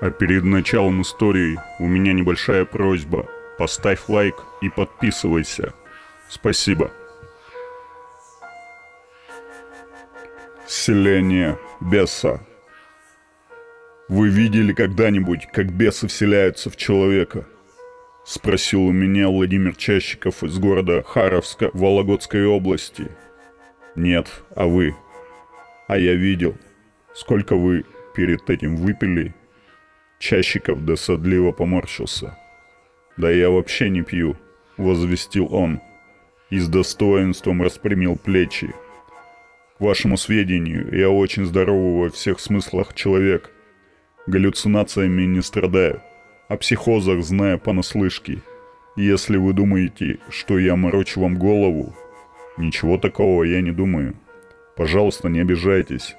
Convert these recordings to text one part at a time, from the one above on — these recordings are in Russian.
А перед началом истории у меня небольшая просьба. Поставь лайк и подписывайся. Спасибо. Селение беса. Вы видели когда-нибудь, как бесы вселяются в человека? Спросил у меня Владимир Чащиков из города Харовска Вологодской области. Нет, а вы? А я видел. Сколько вы перед этим выпили Чащиков досадливо поморщился. «Да я вообще не пью», — возвестил он. И с достоинством распрямил плечи. «К вашему сведению, я очень здоровый во всех смыслах человек. Галлюцинациями не страдаю, о психозах знаю понаслышке. Если вы думаете, что я морочу вам голову, ничего такого я не думаю. Пожалуйста, не обижайтесь.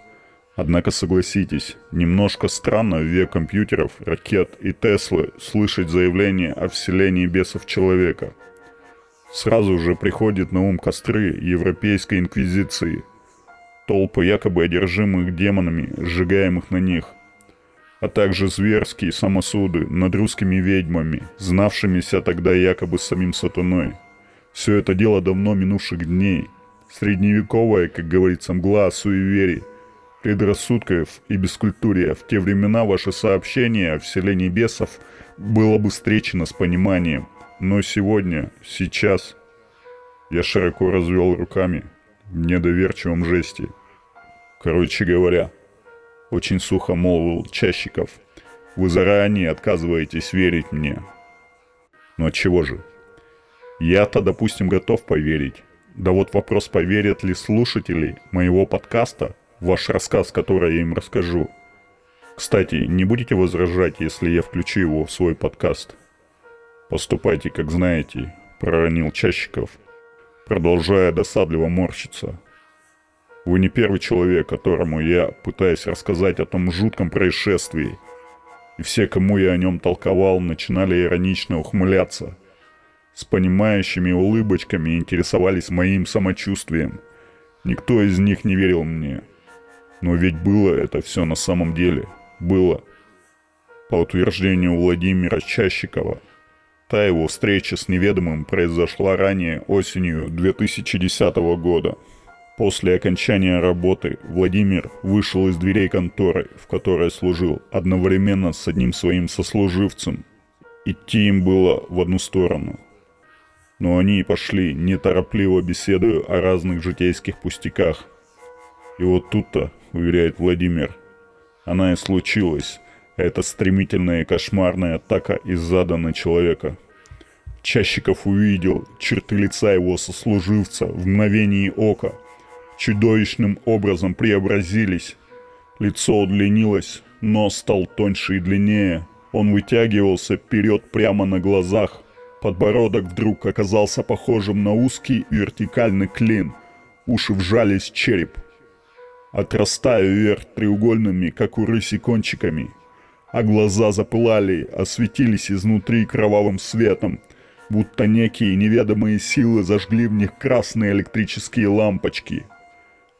Однако согласитесь, немножко странно в век компьютеров, ракет и Теслы слышать заявление о вселении бесов человека. Сразу же приходит на ум костры Европейской Инквизиции, толпы якобы одержимых демонами, сжигаемых на них, а также зверские самосуды над русскими ведьмами, знавшимися тогда якобы самим сатаной. Все это дело давно минувших дней. Средневековая, как говорится, мгла суеверий – предрассудков и бескультурия. В те времена ваше сообщение о вселении бесов было бы встречено с пониманием. Но сегодня, сейчас, я широко развел руками в недоверчивом жесте. Короче говоря, очень сухо молвил Чащиков. Вы заранее отказываетесь верить мне. Но чего же? Я-то, допустим, готов поверить. Да вот вопрос, поверят ли слушатели моего подкаста – ваш рассказ, который я им расскажу. Кстати, не будете возражать, если я включу его в свой подкаст? Поступайте, как знаете, проронил Чащиков, продолжая досадливо морщиться. Вы не первый человек, которому я пытаюсь рассказать о том жутком происшествии. И все, кому я о нем толковал, начинали иронично ухмыляться. С понимающими улыбочками интересовались моим самочувствием. Никто из них не верил мне. Но ведь было это все на самом деле. Было. По утверждению Владимира Чащикова, та его встреча с неведомым произошла ранее осенью 2010 года. После окончания работы Владимир вышел из дверей конторы, в которой служил, одновременно с одним своим сослуживцем. Идти им было в одну сторону. Но они пошли, неторопливо беседуя о разных житейских пустяках. И вот тут-то уверяет Владимир. Она и случилась. Это стремительная и кошмарная атака из зада на человека. Чащиков увидел черты лица его сослуживца в мгновении ока. Чудовищным образом преобразились. Лицо удлинилось, нос стал тоньше и длиннее. Он вытягивался вперед прямо на глазах. Подбородок вдруг оказался похожим на узкий вертикальный клин. Уши вжались в череп – отрастая вверх треугольными, как у рыси, кончиками. А глаза запылали, осветились изнутри кровавым светом, будто некие неведомые силы зажгли в них красные электрические лампочки.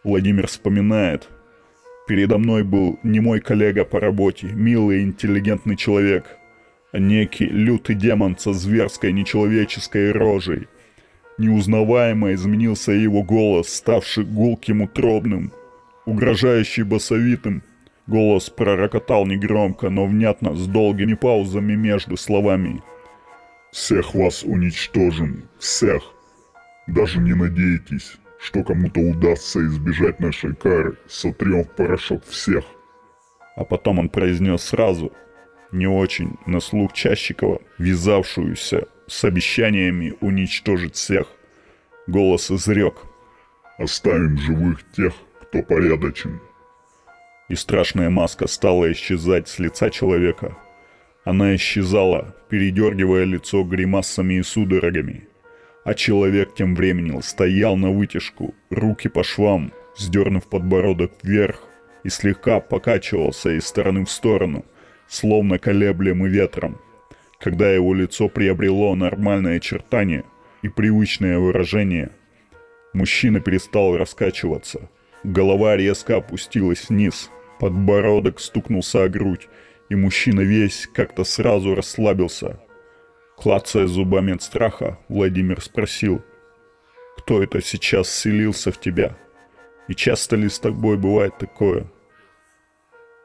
Владимир вспоминает. Передо мной был не мой коллега по работе, милый интеллигентный человек, а некий лютый демон со зверской нечеловеческой рожей. Неузнаваемо изменился его голос, ставший гулким утробным – угрожающий басовитым. Голос пророкотал негромко, но внятно, с долгими паузами между словами. «Всех вас уничтожим, всех! Даже не надейтесь, что кому-то удастся избежать нашей кары, сотрем в порошок всех!» А потом он произнес сразу, не очень на слух Чащикова, вязавшуюся с обещаниями уничтожить всех. Голос изрек. «Оставим живых тех, кто порядочен. И страшная маска стала исчезать с лица человека. Она исчезала, передергивая лицо гримасами и судорогами. А человек тем временем стоял на вытяжку, руки по швам, сдернув подбородок вверх, и слегка покачивался из стороны в сторону, словно колеблем и ветром. Когда его лицо приобрело нормальное очертание и привычное выражение, мужчина перестал раскачиваться – Голова резко опустилась вниз, подбородок стукнулся о грудь, и мужчина весь как-то сразу расслабился. Клацая зубами от страха, Владимир спросил, «Кто это сейчас селился в тебя? И часто ли с тобой бывает такое?»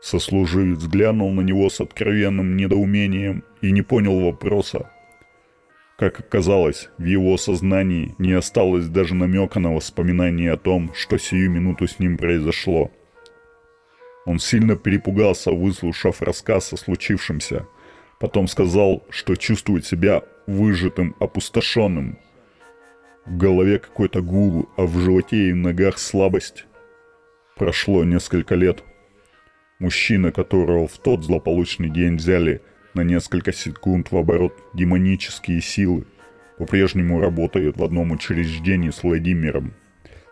Сослуживец глянул на него с откровенным недоумением и не понял вопроса. Как оказалось, в его сознании не осталось даже намека на воспоминание о том, что сию минуту с ним произошло. Он сильно перепугался, выслушав рассказ о случившемся. Потом сказал, что чувствует себя выжатым, опустошенным. В голове какой-то гул, а в животе и ногах слабость. Прошло несколько лет. Мужчина, которого в тот злополучный день взяли – на несколько секунд в оборот демонические силы, по-прежнему работает в одном учреждении с Владимиром.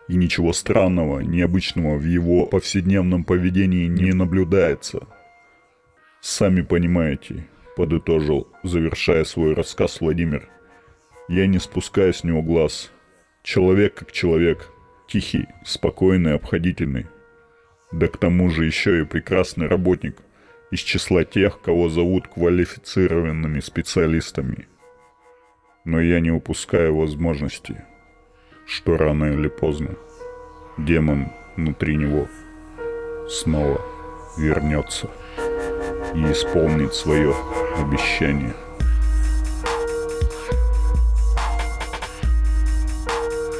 И ничего странного, необычного в его повседневном поведении не наблюдается. «Сами понимаете», — подытожил, завершая свой рассказ Владимир. «Я не спускаю с него глаз. Человек как человек, тихий, спокойный, обходительный. Да к тому же еще и прекрасный работник — из числа тех, кого зовут квалифицированными специалистами. Но я не упускаю возможности, что рано или поздно демон внутри него снова вернется и исполнит свое обещание.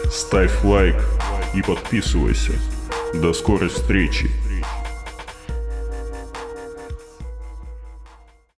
Ставь лайк и подписывайся. До скорой встречи!